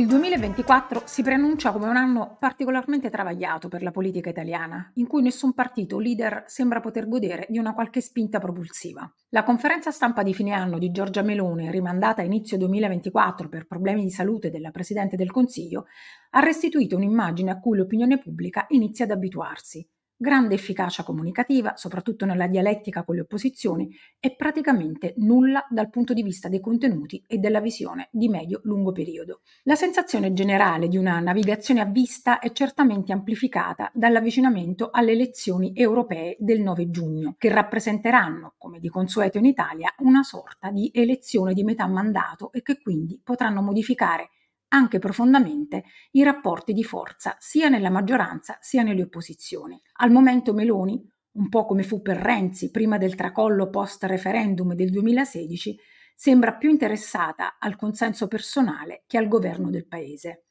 Il 2024 si preannuncia come un anno particolarmente travagliato per la politica italiana, in cui nessun partito leader sembra poter godere di una qualche spinta propulsiva. La conferenza stampa di fine anno di Giorgia Meloni, rimandata a inizio 2024 per problemi di salute della Presidente del Consiglio, ha restituito un'immagine a cui l'opinione pubblica inizia ad abituarsi. Grande efficacia comunicativa, soprattutto nella dialettica con le opposizioni, e praticamente nulla dal punto di vista dei contenuti e della visione di medio-lungo periodo. La sensazione generale di una navigazione a vista è certamente amplificata dall'avvicinamento alle elezioni europee del 9 giugno, che rappresenteranno, come di consueto in Italia, una sorta di elezione di metà mandato e che quindi potranno modificare anche profondamente i rapporti di forza sia nella maggioranza sia nelle opposizioni. Al momento Meloni, un po' come fu per Renzi prima del tracollo post-referendum del 2016, sembra più interessata al consenso personale che al governo del paese.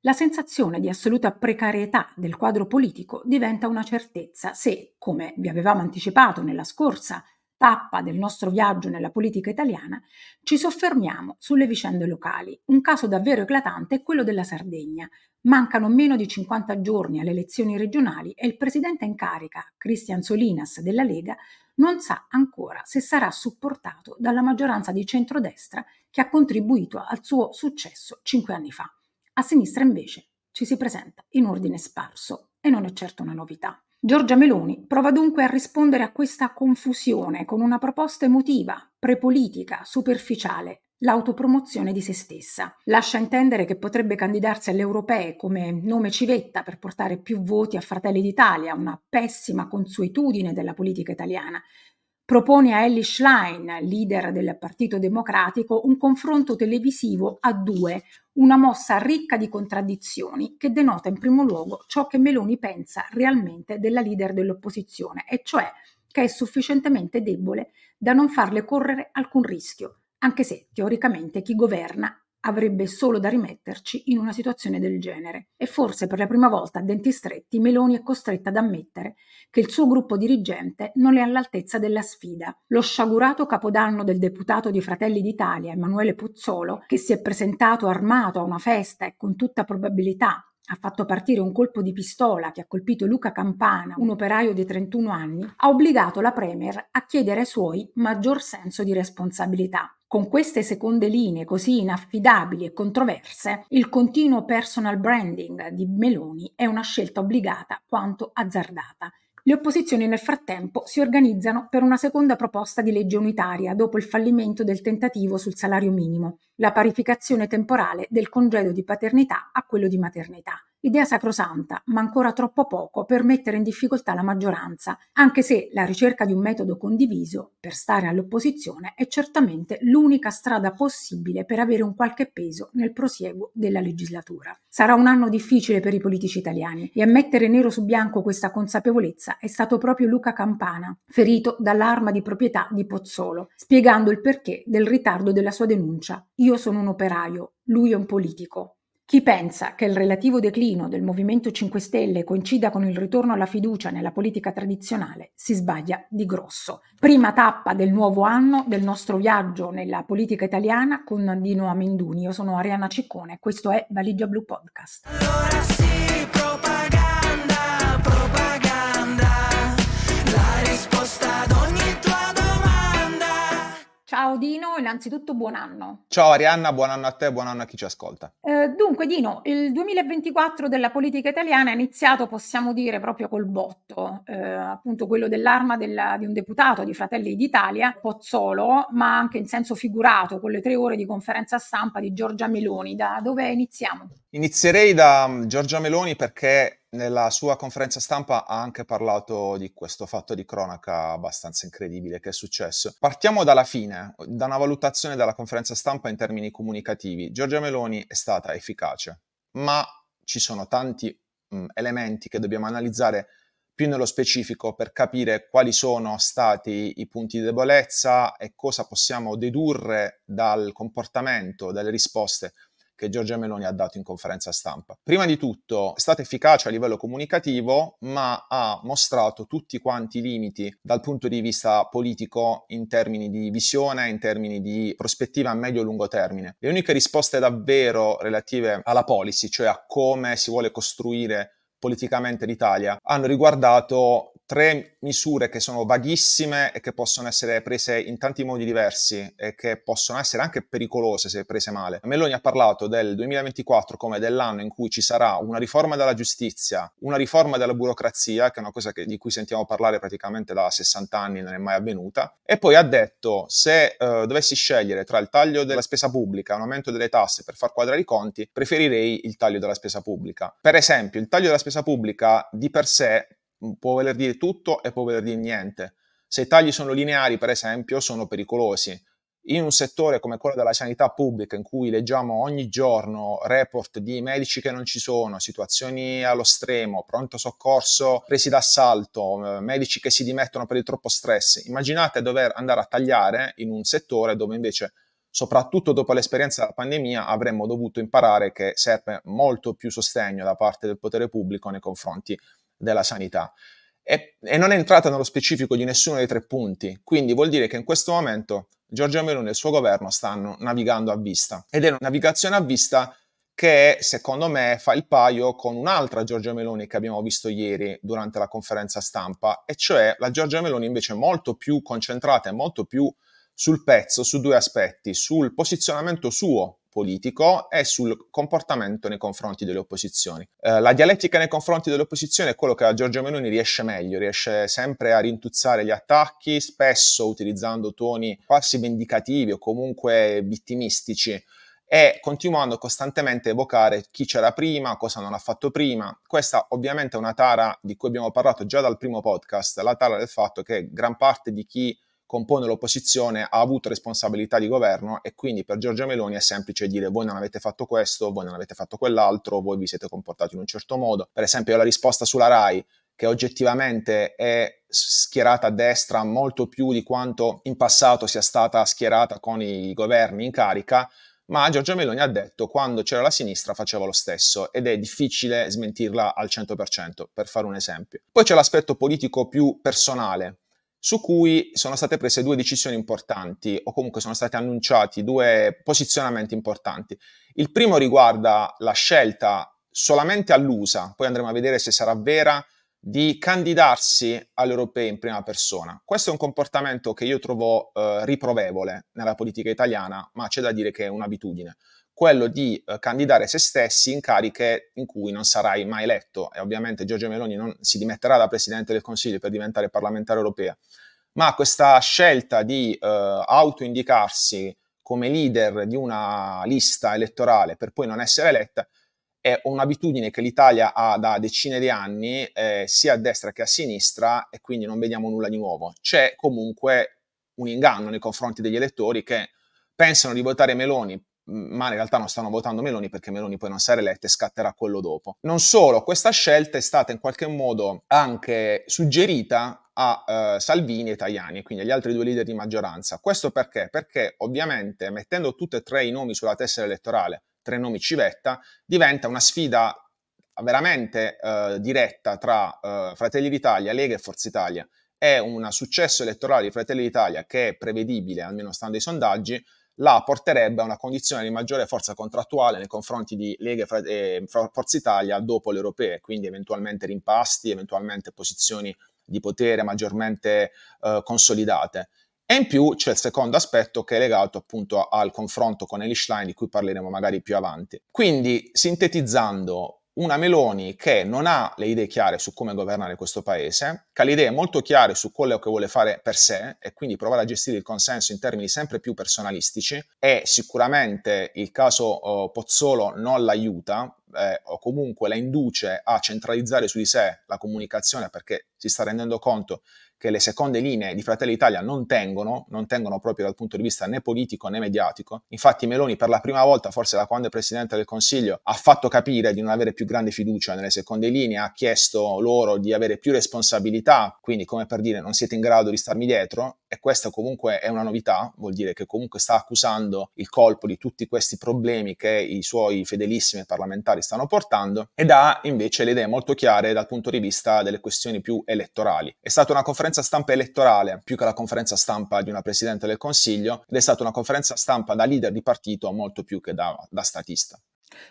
La sensazione di assoluta precarietà del quadro politico diventa una certezza se, come vi avevamo anticipato nella scorsa tappa del nostro viaggio nella politica italiana, ci soffermiamo sulle vicende locali. Un caso davvero eclatante è quello della Sardegna. Mancano meno di 50 giorni alle elezioni regionali e il presidente in carica, Cristian Solinas della Lega, non sa ancora se sarà supportato dalla maggioranza di centrodestra che ha contribuito al suo successo cinque anni fa. A sinistra invece ci si presenta in ordine sparso e non è certo una novità. Giorgia Meloni prova dunque a rispondere a questa confusione con una proposta emotiva, prepolitica, superficiale, l'autopromozione di se stessa. Lascia intendere che potrebbe candidarsi alle europee come nome civetta per portare più voti a Fratelli d'Italia, una pessima consuetudine della politica italiana, propone a Ellie Schlein, leader del Partito Democratico, un confronto televisivo a due, una mossa ricca di contraddizioni che denota in primo luogo ciò che Meloni pensa realmente della leader dell'opposizione, e cioè che è sufficientemente debole da non farle correre alcun rischio, anche se teoricamente chi governa avrebbe solo da rimetterci in una situazione del genere. E forse per la prima volta a denti stretti Meloni è costretta ad ammettere che il suo gruppo dirigente non è all'altezza della sfida. Lo sciagurato capodanno del deputato di Fratelli d'Italia, Emanuele Puzzolo, che si è presentato armato a una festa e con tutta probabilità ha fatto partire un colpo di pistola che ha colpito Luca Campana, un operaio di 31 anni, ha obbligato la Premier a chiedere ai suoi maggior senso di responsabilità. Con queste seconde linee così inaffidabili e controverse, il continuo personal branding di Meloni è una scelta obbligata quanto azzardata. Le opposizioni nel frattempo si organizzano per una seconda proposta di legge unitaria dopo il fallimento del tentativo sul salario minimo, la parificazione temporale del congedo di paternità a quello di maternità. Idea sacrosanta, ma ancora troppo poco per mettere in difficoltà la maggioranza, anche se la ricerca di un metodo condiviso per stare all'opposizione è certamente l'unica strada possibile per avere un qualche peso nel prosieguo della legislatura. Sarà un anno difficile per i politici italiani e a mettere nero su bianco questa consapevolezza è stato proprio Luca Campana, ferito dall'arma di proprietà di Pozzolo, spiegando il perché del ritardo della sua denuncia. Io sono un operaio, lui è un politico. Chi pensa che il relativo declino del Movimento 5 Stelle coincida con il ritorno alla fiducia nella politica tradizionale si sbaglia di grosso. Prima tappa del nuovo anno del nostro viaggio nella politica italiana con Dino Amenduni. Io sono Arianna Ciccone, questo è Valigia Blu Podcast. Allora sì, Dino, innanzitutto buon anno. Ciao Arianna, buon anno a te, buon anno a chi ci ascolta. Eh, dunque Dino, il 2024 della politica italiana è iniziato, possiamo dire, proprio col botto, eh, appunto quello dell'arma della- di un deputato di Fratelli d'Italia, Pozzolo, ma anche in senso figurato, con le tre ore di conferenza stampa di Giorgia Meloni. Da dove iniziamo? Inizierei da mm, Giorgia Meloni perché nella sua conferenza stampa ha anche parlato di questo fatto di cronaca abbastanza incredibile che è successo. Partiamo dalla fine, da una valutazione della conferenza stampa in termini comunicativi. Giorgia Meloni è stata efficace, ma ci sono tanti mm, elementi che dobbiamo analizzare più nello specifico per capire quali sono stati i punti di debolezza e cosa possiamo dedurre dal comportamento, dalle risposte che Giorgia Meloni ha dato in conferenza stampa. Prima di tutto è stata efficace a livello comunicativo, ma ha mostrato tutti quanti i limiti dal punto di vista politico in termini di visione, in termini di prospettiva a medio-lungo termine. Le uniche risposte davvero relative alla policy, cioè a come si vuole costruire politicamente l'Italia, hanno riguardato tre misure che sono vaghissime e che possono essere prese in tanti modi diversi e che possono essere anche pericolose se prese male. Meloni ha parlato del 2024 come dell'anno in cui ci sarà una riforma della giustizia, una riforma della burocrazia, che è una cosa che, di cui sentiamo parlare praticamente da 60 anni, non è mai avvenuta, e poi ha detto se uh, dovessi scegliere tra il taglio della spesa pubblica e un aumento delle tasse per far quadrare i conti, preferirei il taglio della spesa pubblica. Per esempio, il taglio della spesa pubblica di per sé può voler dire tutto e può voler dire niente. Se i tagli sono lineari, per esempio, sono pericolosi. In un settore come quello della sanità pubblica, in cui leggiamo ogni giorno report di medici che non ci sono, situazioni allo stremo, pronto soccorso presi d'assalto, eh, medici che si dimettono per il troppo stress, immaginate dover andare a tagliare in un settore dove invece soprattutto dopo l'esperienza della pandemia, avremmo dovuto imparare che serve molto più sostegno da parte del potere pubblico nei confronti della sanità. E, e, non è entrata nello specifico di nessuno dei tre punti, quindi vuol dire che in questo momento Giorgia Meloni e il suo governo stanno navigando a vista ed è una navigazione a vista che secondo me fa il paio con un'altra Giorgia Meloni che abbiamo visto ieri durante la conferenza stampa, e cioè la Giorgia Meloni invece molto più concentrata e molto più sul pezzo su due aspetti, sul posizionamento suo politico e sul comportamento nei confronti delle opposizioni. Eh, la dialettica nei confronti delle opposizioni è quello che a Giorgia Meloni riesce meglio, riesce sempre a rintuzzare gli attacchi, spesso utilizzando toni quasi vendicativi o comunque vittimistici e continuando costantemente a evocare chi c'era prima, cosa non ha fatto prima. Questa ovviamente è una tara di cui abbiamo parlato già dal primo podcast, la tara del fatto che gran parte di chi compone l'opposizione ha avuto responsabilità di governo e quindi per Giorgia Meloni è semplice dire voi non avete fatto questo, voi non avete fatto quell'altro, voi vi siete comportati in un certo modo. Per esempio la risposta sulla RAI che oggettivamente è schierata a destra molto più di quanto in passato sia stata schierata con i governi in carica, ma Giorgia Meloni ha detto quando c'era la sinistra faceva lo stesso ed è difficile smentirla al 100%, per fare un esempio. Poi c'è l'aspetto politico più personale, su cui sono state prese due decisioni importanti o comunque sono stati annunciati due posizionamenti importanti. Il primo riguarda la scelta solamente all'USA, poi andremo a vedere se sarà vera, di candidarsi all'europeo in prima persona. Questo è un comportamento che io trovo eh, riprovevole nella politica italiana, ma c'è da dire che è un'abitudine quello di eh, candidare se stessi in cariche in cui non sarai mai eletto e ovviamente Giorgio Meloni non si dimetterà da Presidente del Consiglio per diventare parlamentare europea, ma questa scelta di eh, autoindicarsi come leader di una lista elettorale per poi non essere eletta è un'abitudine che l'Italia ha da decine di anni, eh, sia a destra che a sinistra, e quindi non vediamo nulla di nuovo. C'è comunque un inganno nei confronti degli elettori che pensano di votare Meloni ma in realtà non stanno votando Meloni perché Meloni poi non sarà eletta e scatterà quello dopo. Non solo, questa scelta è stata in qualche modo anche suggerita a uh, Salvini e Tajani, quindi agli altri due leader di maggioranza. Questo perché? Perché ovviamente mettendo tutti e tre i nomi sulla tessera elettorale, tre nomi civetta, diventa una sfida veramente uh, diretta tra uh, Fratelli d'Italia, Lega e Forza Italia. È un successo elettorale di Fratelli d'Italia che è prevedibile, almeno stando ai sondaggi, la porterebbe a una condizione di maggiore forza contrattuale nei confronti di Lega e Forza Italia dopo le europee, quindi eventualmente rimpasti, eventualmente posizioni di potere maggiormente eh, consolidate. E in più c'è il secondo aspetto che è legato appunto al confronto con Elish Line di cui parleremo magari più avanti. Quindi, sintetizzando, una Meloni che non ha le idee chiare su come governare questo paese, che ha le idee molto chiare su quello che vuole fare per sé e quindi provare a gestire il consenso in termini sempre più personalistici e sicuramente il caso uh, Pozzolo non l'aiuta eh, o comunque la induce a centralizzare su di sé la comunicazione perché si sta rendendo conto che le seconde linee di Fratelli Italia non tengono, non tengono proprio dal punto di vista né politico né mediatico. Infatti Meloni per la prima volta, forse da quando è Presidente del Consiglio, ha fatto capire di non avere più grande fiducia nelle seconde linee, ha chiesto loro di avere più responsabilità quindi come per dire non siete in grado di starmi dietro, e questa comunque è una novità, vuol dire che comunque sta accusando il colpo di tutti questi problemi che i suoi fedelissimi parlamentari stanno portando ed ha invece le idee molto chiare dal punto di vista delle questioni più elettorali. È stata una conferenza stampa elettorale più che la conferenza stampa di una Presidente del Consiglio ed è stata una conferenza stampa da leader di partito molto più che da, da statista.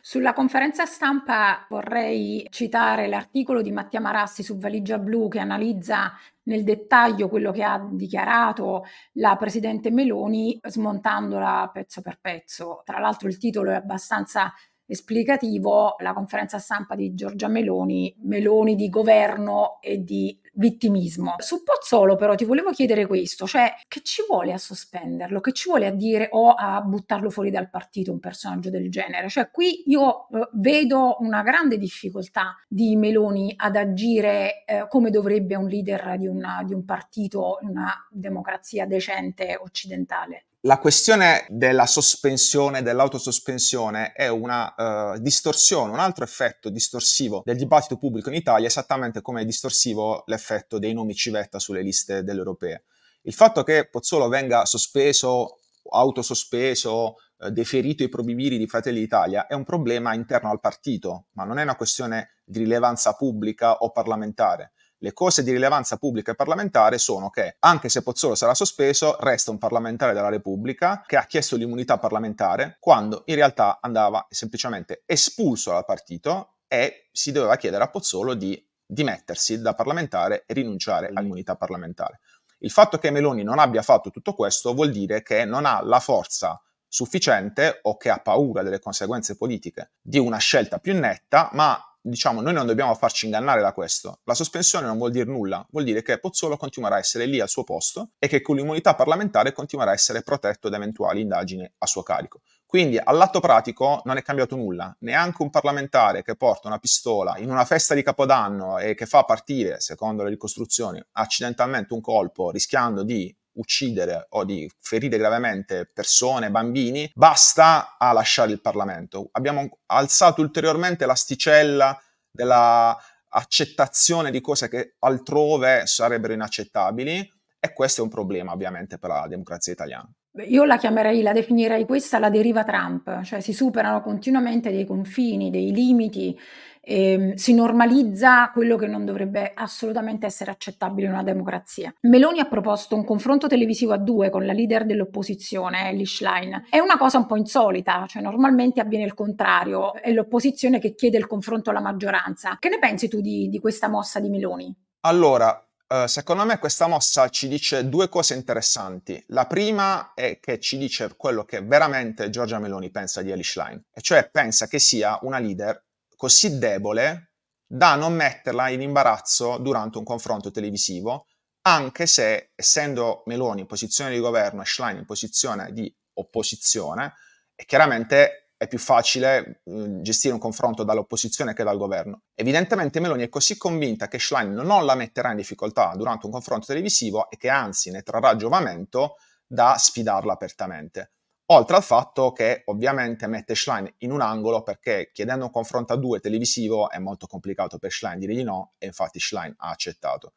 Sulla conferenza stampa vorrei citare l'articolo di Mattia Marassi su Valigia Blu che analizza nel dettaglio quello che ha dichiarato la Presidente Meloni smontandola pezzo per pezzo. Tra l'altro il titolo è abbastanza esplicativo, la conferenza stampa di Giorgia Meloni, Meloni di governo e di vittimismo. Su Pozzolo però ti volevo chiedere questo, cioè che ci vuole a sospenderlo, che ci vuole a dire o a buttarlo fuori dal partito un personaggio del genere? Cioè qui io eh, vedo una grande difficoltà di Meloni ad agire eh, come dovrebbe un leader di, una, di un partito una democrazia decente occidentale. La questione della sospensione, dell'autosospensione è una uh, distorsione, un altro effetto distorsivo del dibattito pubblico in Italia, esattamente come è distorsivo l'effetto dei nomi civetta sulle liste delle europee. Il fatto che Pozzolo venga sospeso, autosospeso, uh, deferito ai probibili di Fratelli d'Italia è un problema interno al partito, ma non è una questione di rilevanza pubblica o parlamentare le cose di rilevanza pubblica e parlamentare sono che, anche se Pozzolo sarà sospeso, resta un parlamentare della Repubblica che ha chiesto l'immunità parlamentare quando in realtà andava semplicemente espulso dal partito e si doveva chiedere a Pozzolo di dimettersi da parlamentare e rinunciare all'immunità parlamentare. Il fatto che Meloni non abbia fatto tutto questo vuol dire che non ha la forza sufficiente o che ha paura delle conseguenze politiche di una scelta più netta, ma diciamo, noi non dobbiamo farci ingannare da questo. La sospensione non vuol dire nulla, vuol dire che Pozzolo continuerà a essere lì al suo posto e che con l'immunità parlamentare continuerà a essere protetto da eventuali indagini a suo carico. Quindi all'atto pratico non è cambiato nulla, neanche un parlamentare che porta una pistola in una festa di Capodanno e che fa partire, secondo le ricostruzioni, accidentalmente un colpo rischiando di uccidere o di ferire gravemente persone, bambini, basta a lasciare il Parlamento. Abbiamo alzato ulteriormente l'asticella della accettazione di cose che altrove sarebbero inaccettabili e questo è un problema ovviamente per la democrazia italiana. Io la chiamerei, la definirei questa la deriva Trump, cioè si superano continuamente dei confini, dei limiti eh, si normalizza quello che non dovrebbe assolutamente essere accettabile in una democrazia. Meloni ha proposto un confronto televisivo a due con la leader dell'opposizione, Ellie Schlein. È una cosa un po' insolita, cioè normalmente avviene il contrario, è l'opposizione che chiede il confronto alla maggioranza. Che ne pensi tu di, di questa mossa di Meloni? Allora, Uh, secondo me questa mossa ci dice due cose interessanti. La prima è che ci dice quello che veramente Giorgia Meloni pensa di Ellie Schlein, e cioè pensa che sia una leader così debole da non metterla in imbarazzo durante un confronto televisivo, anche se, essendo Meloni in posizione di governo e Schlein in posizione di opposizione, è chiaramente è più facile mh, gestire un confronto dall'opposizione che dal governo. Evidentemente Meloni è così convinta che Schlein non la metterà in difficoltà durante un confronto televisivo e che anzi ne trarrà giovamento da sfidarla apertamente. Oltre al fatto che ovviamente mette Schlein in un angolo perché chiedendo un confronto a due televisivo è molto complicato per Schlein dire di no e infatti Schlein ha accettato.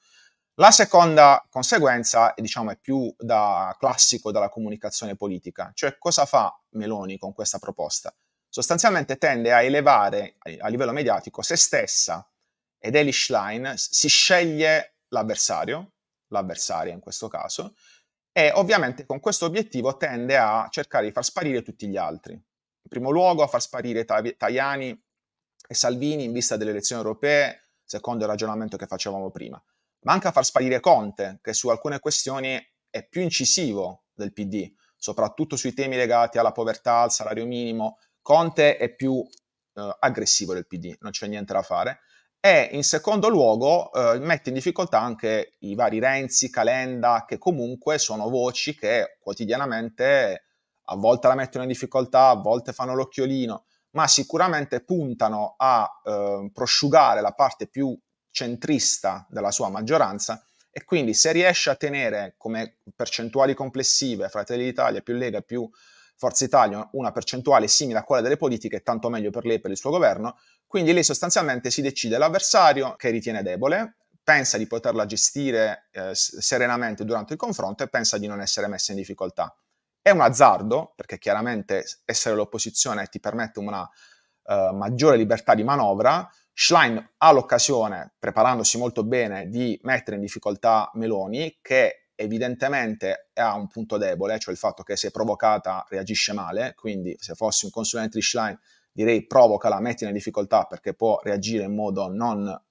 La seconda conseguenza diciamo, è più da classico della comunicazione politica, cioè cosa fa Meloni con questa proposta? Sostanzialmente tende a elevare a livello mediatico se stessa ed Eli Schlein si sceglie l'avversario, l'avversaria in questo caso, e ovviamente con questo obiettivo tende a cercare di far sparire tutti gli altri. In primo luogo a far sparire Tajani e Salvini in vista delle elezioni europee, secondo il ragionamento che facevamo prima, ma anche a far sparire Conte, che su alcune questioni è più incisivo del PD, soprattutto sui temi legati alla povertà, al salario minimo. Conte è più eh, aggressivo del PD, non c'è niente da fare e in secondo luogo eh, mette in difficoltà anche i vari Renzi, Calenda, che comunque sono voci che quotidianamente a volte la mettono in difficoltà, a volte fanno l'occhiolino, ma sicuramente puntano a eh, prosciugare la parte più centrista della sua maggioranza e quindi se riesce a tenere come percentuali complessive Fratelli d'Italia più Lega più Forza Italia una percentuale simile a quella delle politiche, tanto meglio per lei e per il suo governo, quindi lei sostanzialmente si decide l'avversario che ritiene debole, pensa di poterla gestire eh, serenamente durante il confronto e pensa di non essere messa in difficoltà. È un azzardo, perché chiaramente essere l'opposizione ti permette una uh, maggiore libertà di manovra. Schlein ha l'occasione, preparandosi molto bene, di mettere in difficoltà Meloni, che evidentemente ha un punto debole, cioè il fatto che se provocata reagisce male, quindi se fossi un consulente di Schlein direi provocala, mettila in difficoltà perché può reagire in modo non,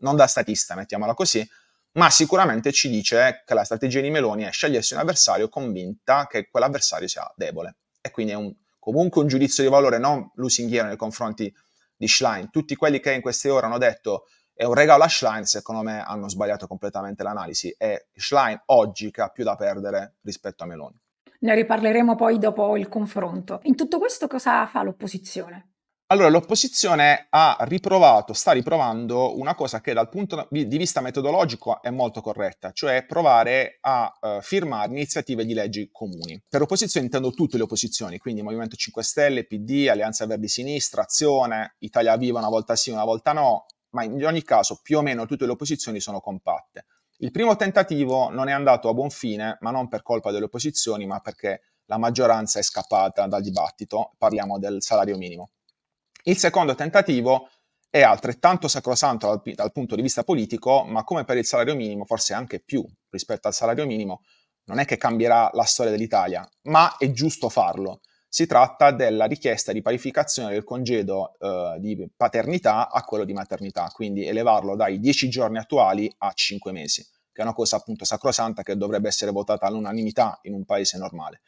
non da statista, mettiamola così, ma sicuramente ci dice che la strategia di Meloni è scegliersi un avversario convinta che quell'avversario sia debole. E quindi è un, comunque un giudizio di valore non lusinghiero nei confronti di Schlein. Tutti quelli che in queste ore hanno detto è un regalo a Schlein, secondo me hanno sbagliato completamente l'analisi. È Schlein oggi che ha più da perdere rispetto a Meloni. Ne riparleremo poi dopo il confronto. In tutto questo cosa fa l'opposizione? Allora, l'opposizione ha riprovato, sta riprovando una cosa che dal punto di vista metodologico è molto corretta, cioè provare a uh, firmare iniziative di leggi comuni. Per opposizione intendo tutte le opposizioni, quindi Movimento 5 Stelle, PD, Alleanza Verdi Sinistra, Azione, Italia Viva una volta sì, una volta no, ma in ogni caso più o meno tutte le opposizioni sono compatte. Il primo tentativo non è andato a buon fine, ma non per colpa delle opposizioni, ma perché la maggioranza è scappata dal dibattito, parliamo del salario minimo. Il secondo tentativo è altrettanto sacrosanto dal, dal, punto di vista politico, ma come per il salario minimo, forse anche più rispetto al salario minimo, non è che cambierà la storia dell'Italia, ma è giusto farlo. Si tratta della richiesta di parificazione del congedo eh, di paternità a quello di maternità, quindi elevarlo dai 10 giorni attuali a 5 mesi, che è una cosa appunto sacrosanta che dovrebbe essere votata all'unanimità in un paese normale.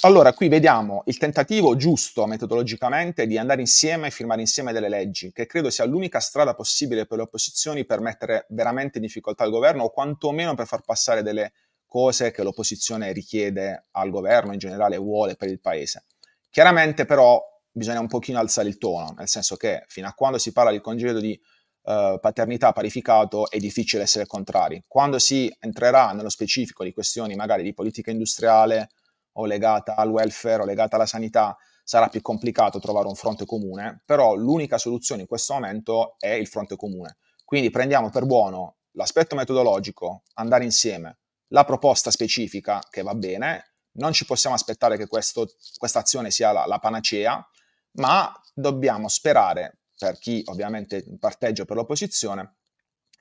Allora, qui vediamo il tentativo giusto metodologicamente di andare insieme e firmare insieme delle leggi, che credo sia l'unica strada possibile per le opposizioni per mettere veramente in difficoltà il governo o quantomeno per far passare delle cose che l'opposizione richiede al governo, in generale vuole per il paese. Chiaramente però bisogna un pochino alzare il tono, nel senso che fino a quando si parla di congedo di uh, paternità parificato è difficile essere contrari. Quando si entrerà nello specifico di questioni magari di politica industriale, o legata al welfare o legata alla sanità, sarà più complicato trovare un fronte comune, però l'unica soluzione in questo momento è il fronte comune. Quindi prendiamo per buono l'aspetto metodologico, andare insieme, la proposta specifica che va bene, non ci possiamo aspettare che questa azione sia la, la panacea, ma dobbiamo sperare, per chi ovviamente parteggia per l'opposizione,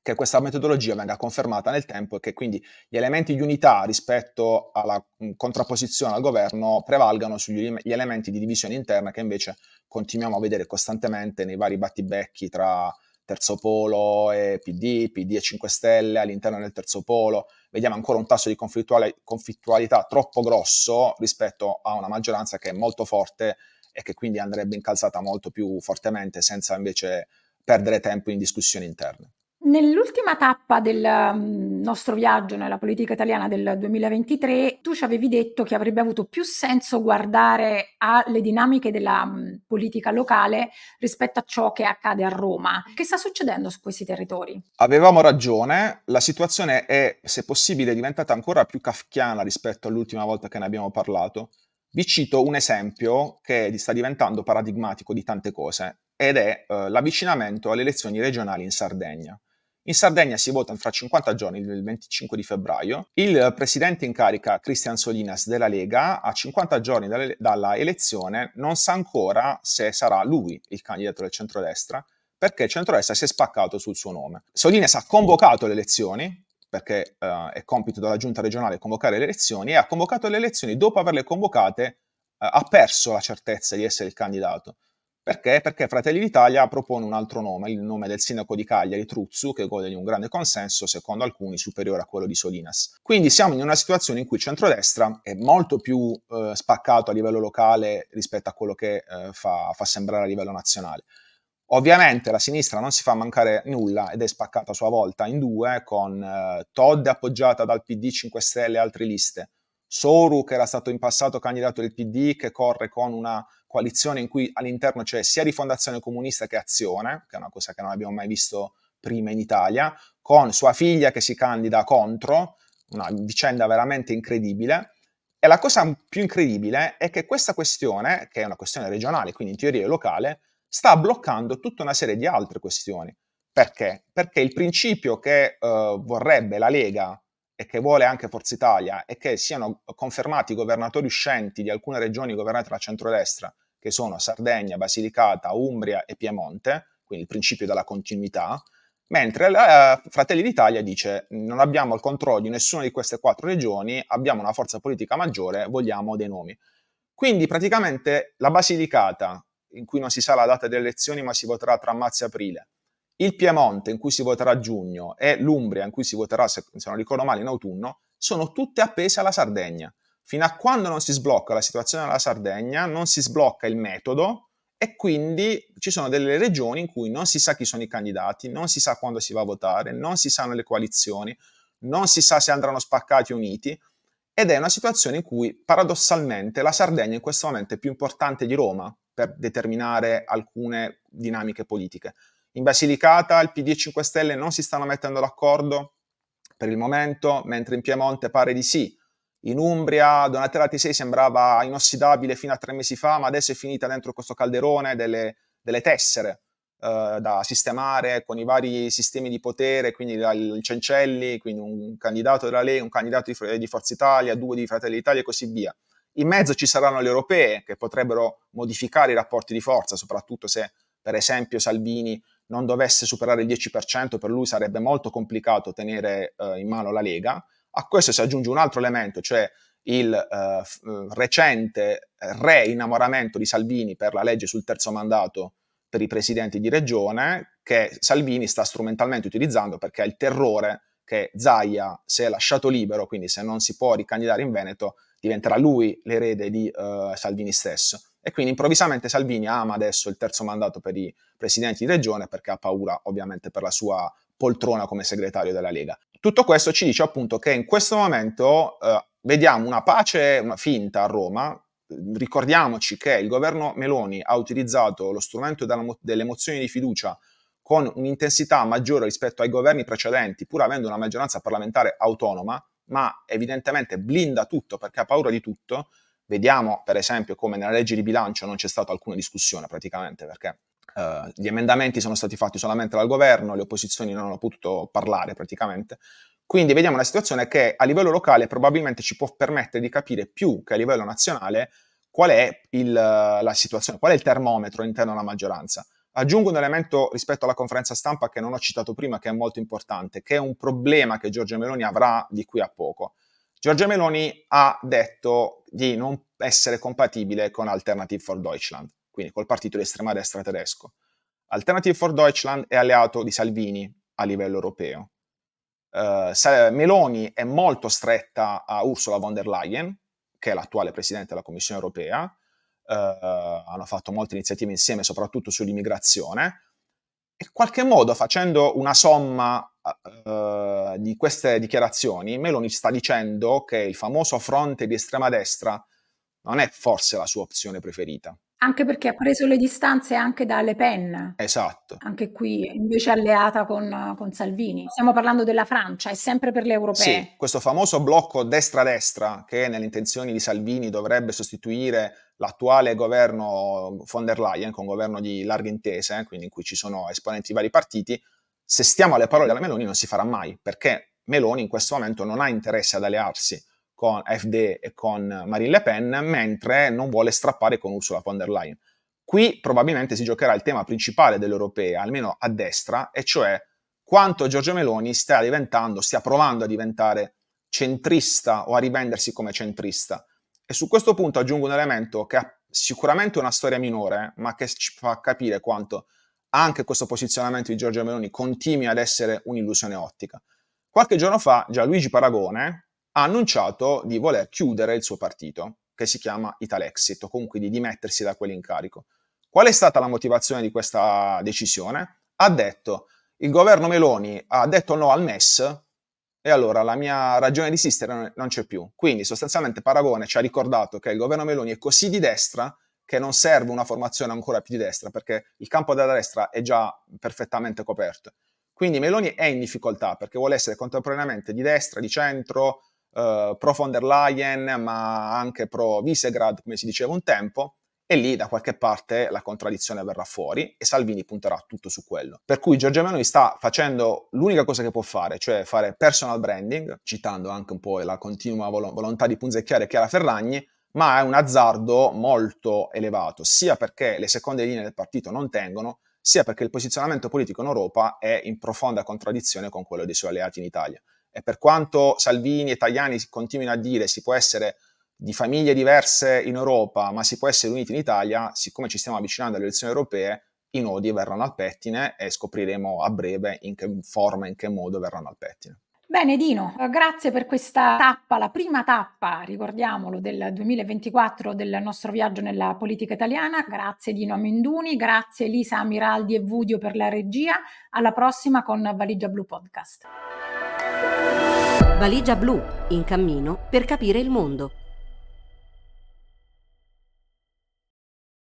che questa metodologia venga confermata nel tempo e che quindi gli elementi di unità rispetto alla mh, contrapposizione al governo prevalgano sugli elementi di divisione interna che invece continuiamo a vedere costantemente nei vari battibecchi tra terzo polo e PD, PD e 5 Stelle all'interno del terzo polo. Vediamo ancora un tasso di conflittualità troppo grosso rispetto a una maggioranza che è molto forte e che quindi andrebbe incalzata molto più fortemente senza invece perdere tempo in discussioni interne. Nell'ultima tappa del mm, nostro viaggio nella politica italiana del 2023, tu ci avevi detto che avrebbe avuto più senso guardare alle dinamiche della mm, politica locale rispetto a ciò che accade a Roma. Che sta succedendo su questi territori? Avevamo ragione, la situazione è, se possibile, diventata ancora più kafkiana rispetto all'ultima volta che ne abbiamo parlato. Vi cito un esempio che sta diventando paradigmatico di tante cose ed è eh, l'avvicinamento alle elezioni regionali in Sardegna. In Sardegna si vota fra 50 giorni, il 25 di febbraio. Il presidente in carica, Cristian Solinas della Lega, a 50 giorni dalle, dalla elezione, non sa ancora se sarà lui il candidato del centrodestra, perché il centrodestra si è spaccato sul suo nome. Solinas ha convocato le elezioni, perché uh, è compito della giunta regionale convocare le elezioni, e ha convocato le elezioni dopo averle convocate, uh, ha perso la certezza di essere il candidato. Perché? Perché Fratelli d'Italia propone un altro nome, il nome del sindaco di Cagliari, Truzzu, che gode di un grande consenso, secondo alcuni superiore a quello di Solinas. Quindi siamo in una situazione in cui il centrodestra è molto più eh, spaccato a livello locale rispetto a quello che eh, fa, fa sembrare a livello nazionale. Ovviamente la sinistra non si fa mancare nulla ed è spaccata a sua volta in due, con eh, Todd appoggiata dal PD 5 Stelle e altre liste, Soru che era stato in passato candidato del PD che corre con una coalizione in cui all'interno c'è sia rifondazione comunista che azione, che è una cosa che non abbiamo mai visto prima in Italia, con sua figlia che si candida contro, una vicenda veramente incredibile. E la cosa più incredibile è che questa questione, che è una questione regionale, quindi in teoria locale, sta bloccando tutta una serie di altre questioni. Perché? Perché il principio che eh, vorrebbe la Lega e che vuole anche Forza Italia è che siano confermati i governatori uscenti di alcune regioni governate dalla centrodestra, che sono Sardegna, Basilicata, Umbria e Piemonte, quindi il principio della continuità, mentre eh, Fratelli d'Italia dice non abbiamo il controllo di nessuna di queste quattro regioni, abbiamo una forza politica maggiore, vogliamo dei nomi. Quindi praticamente la Basilicata, in cui non si sa la data delle elezioni ma si voterà tra marzo e aprile, il Piemonte in cui si voterà a giugno e l'Umbria in cui si voterà, se, non ricordo male, in autunno, sono tutte appese alla Sardegna. Fino a quando non si sblocca la situazione della Sardegna, non si sblocca il metodo e quindi ci sono delle regioni in cui non si sa chi sono i candidati, non si sa quando si va a votare, non si sanno le coalizioni, non si sa se andranno spaccati o uniti ed è una situazione in cui paradossalmente la Sardegna in questo momento è più importante di Roma per determinare alcune dinamiche politiche. In Basilicata il PD e 5 Stelle non si stanno mettendo d'accordo per il momento, mentre in Piemonte pare di sì. In Umbria Donatella Tisei sembrava inossidabile fino a tre mesi fa, ma adesso è finita dentro questo calderone delle, delle tessere eh, da sistemare con i vari sistemi di potere, quindi il Cencelli, quindi un candidato della Lega, un candidato di, di Forza Italia, due di Fratelli d'Italia e così via. In mezzo ci saranno le europee che potrebbero modificare i rapporti di forza, soprattutto se per esempio Salvini non dovesse superare il 10%, per lui sarebbe molto complicato tenere eh, in mano la Lega. A questo si aggiunge un altro elemento, cioè il eh, eh, recente re-innamoramento di Salvini per la legge sul terzo mandato per i presidenti di regione, che Salvini sta strumentalmente utilizzando perché ha il terrore che Zaia, se è lasciato libero, quindi se non si può ricandidare in Veneto, diventerà lui l'erede di uh, Salvini stesso. E quindi improvvisamente Salvini ama adesso il terzo mandato per i presidenti di regione perché ha paura ovviamente per la sua poltrona come segretario della Lega. Tutto questo ci dice appunto che in questo momento eh, vediamo una pace, una finta a Roma. Ricordiamoci che il governo Meloni ha utilizzato lo strumento della, delle mozioni di fiducia con un'intensità maggiore rispetto ai governi precedenti, pur avendo una maggioranza parlamentare autonoma, ma evidentemente blinda tutto perché ha paura di tutto. Vediamo per esempio come nella legge di bilancio non c'è stata alcuna discussione praticamente perché Uh, gli emendamenti sono stati fatti solamente dal governo, le opposizioni non hanno potuto parlare praticamente. Quindi vediamo una situazione che a livello locale probabilmente ci può permettere di capire più che a livello nazionale qual è il, la situazione, qual è il termometro all'interno della maggioranza. Aggiungo un elemento rispetto alla conferenza stampa che non ho citato prima, che è molto importante, che è un problema che Giorgia Meloni avrà di qui a poco. Giorgia Meloni ha detto di non essere compatibile con Alternative for Deutschland quindi col partito di estrema destra tedesco. Alternative for Deutschland è alleato di Salvini a livello europeo. Uh, Meloni è molto stretta a Ursula von der Leyen, che è l'attuale presidente della Commissione europea. Uh, hanno fatto molte iniziative insieme, soprattutto sull'immigrazione. In qualche modo, facendo una somma uh, di queste dichiarazioni, Meloni sta dicendo che il famoso fronte di estrema destra non è forse la sua opzione preferita. Anche perché ha preso le distanze anche da Le Pen. Esatto. Anche qui invece alleata con, con Salvini. Stiamo parlando della Francia, è sempre per le europee. Sì, questo famoso blocco destra-destra che nelle intenzioni di Salvini dovrebbe sostituire l'attuale governo von der Leyen, con governo di larghe intese, quindi in cui ci sono esponenti di vari partiti, se stiamo alle parole della Meloni non si farà mai, perché Meloni in questo momento non ha interesse ad allearsi con FD e con Marine Le Pen, mentre non vuole strappare con Ursula von der Leyen. Qui probabilmente si giocherà il tema principale dell'europea, almeno a destra, e cioè quanto Giorgio Meloni stia diventando, stia provando a diventare centrista o a rivendersi come centrista. E su questo punto aggiungo un elemento che ha sicuramente una storia minore, ma che ci fa capire quanto anche questo posizionamento di Giorgio Meloni continui ad essere un'illusione ottica. Qualche giorno fa Gianluigi Paragone, ha annunciato di voler chiudere il suo partito, che si chiama Italexit, o comunque di dimettersi da quell'incarico. Qual è stata la motivazione di questa decisione? Ha detto, il governo Meloni ha detto no al MES e allora la mia ragione di esistere non c'è più. Quindi sostanzialmente Paragone ci ha ricordato che il governo Meloni è così di destra che non serve una formazione ancora più di destra, perché il campo della destra è già perfettamente coperto. Quindi Meloni è in difficoltà perché vuole essere contemporaneamente di destra, di centro, uh, pro von der Leyen, ma anche pro Visegrad, come si diceva un tempo, e lì da qualche parte la contraddizione verrà fuori e Salvini punterà tutto su quello. Per cui Giorgia Meloni sta facendo l'unica cosa che può fare, cioè fare personal branding, citando anche un po' la continua vol- volontà di punzecchiare Chiara Ferragni, ma è un azzardo molto elevato, sia perché le seconde linee del partito non tengono, sia perché il posizionamento politico in Europa è in profonda contraddizione con quello dei suoi alleati in Italia. E per quanto Salvini e Tajani continuino a dire si può essere di famiglie diverse in Europa, ma si può essere uniti in Italia, siccome ci stiamo avvicinando alle elezioni europee, i nodi verranno al pettine e scopriremo a breve in che forma, in che modo verranno al pettine. Bene Dino, grazie per questa tappa, la prima tappa, ricordiamolo, del 2024 del nostro viaggio nella politica italiana. Grazie Dino Amenduni, grazie Elisa Amiraldi e Vudio per la regia. Alla prossima con Valigia Blu Podcast. Valigia Blu, in cammino per capire il mondo.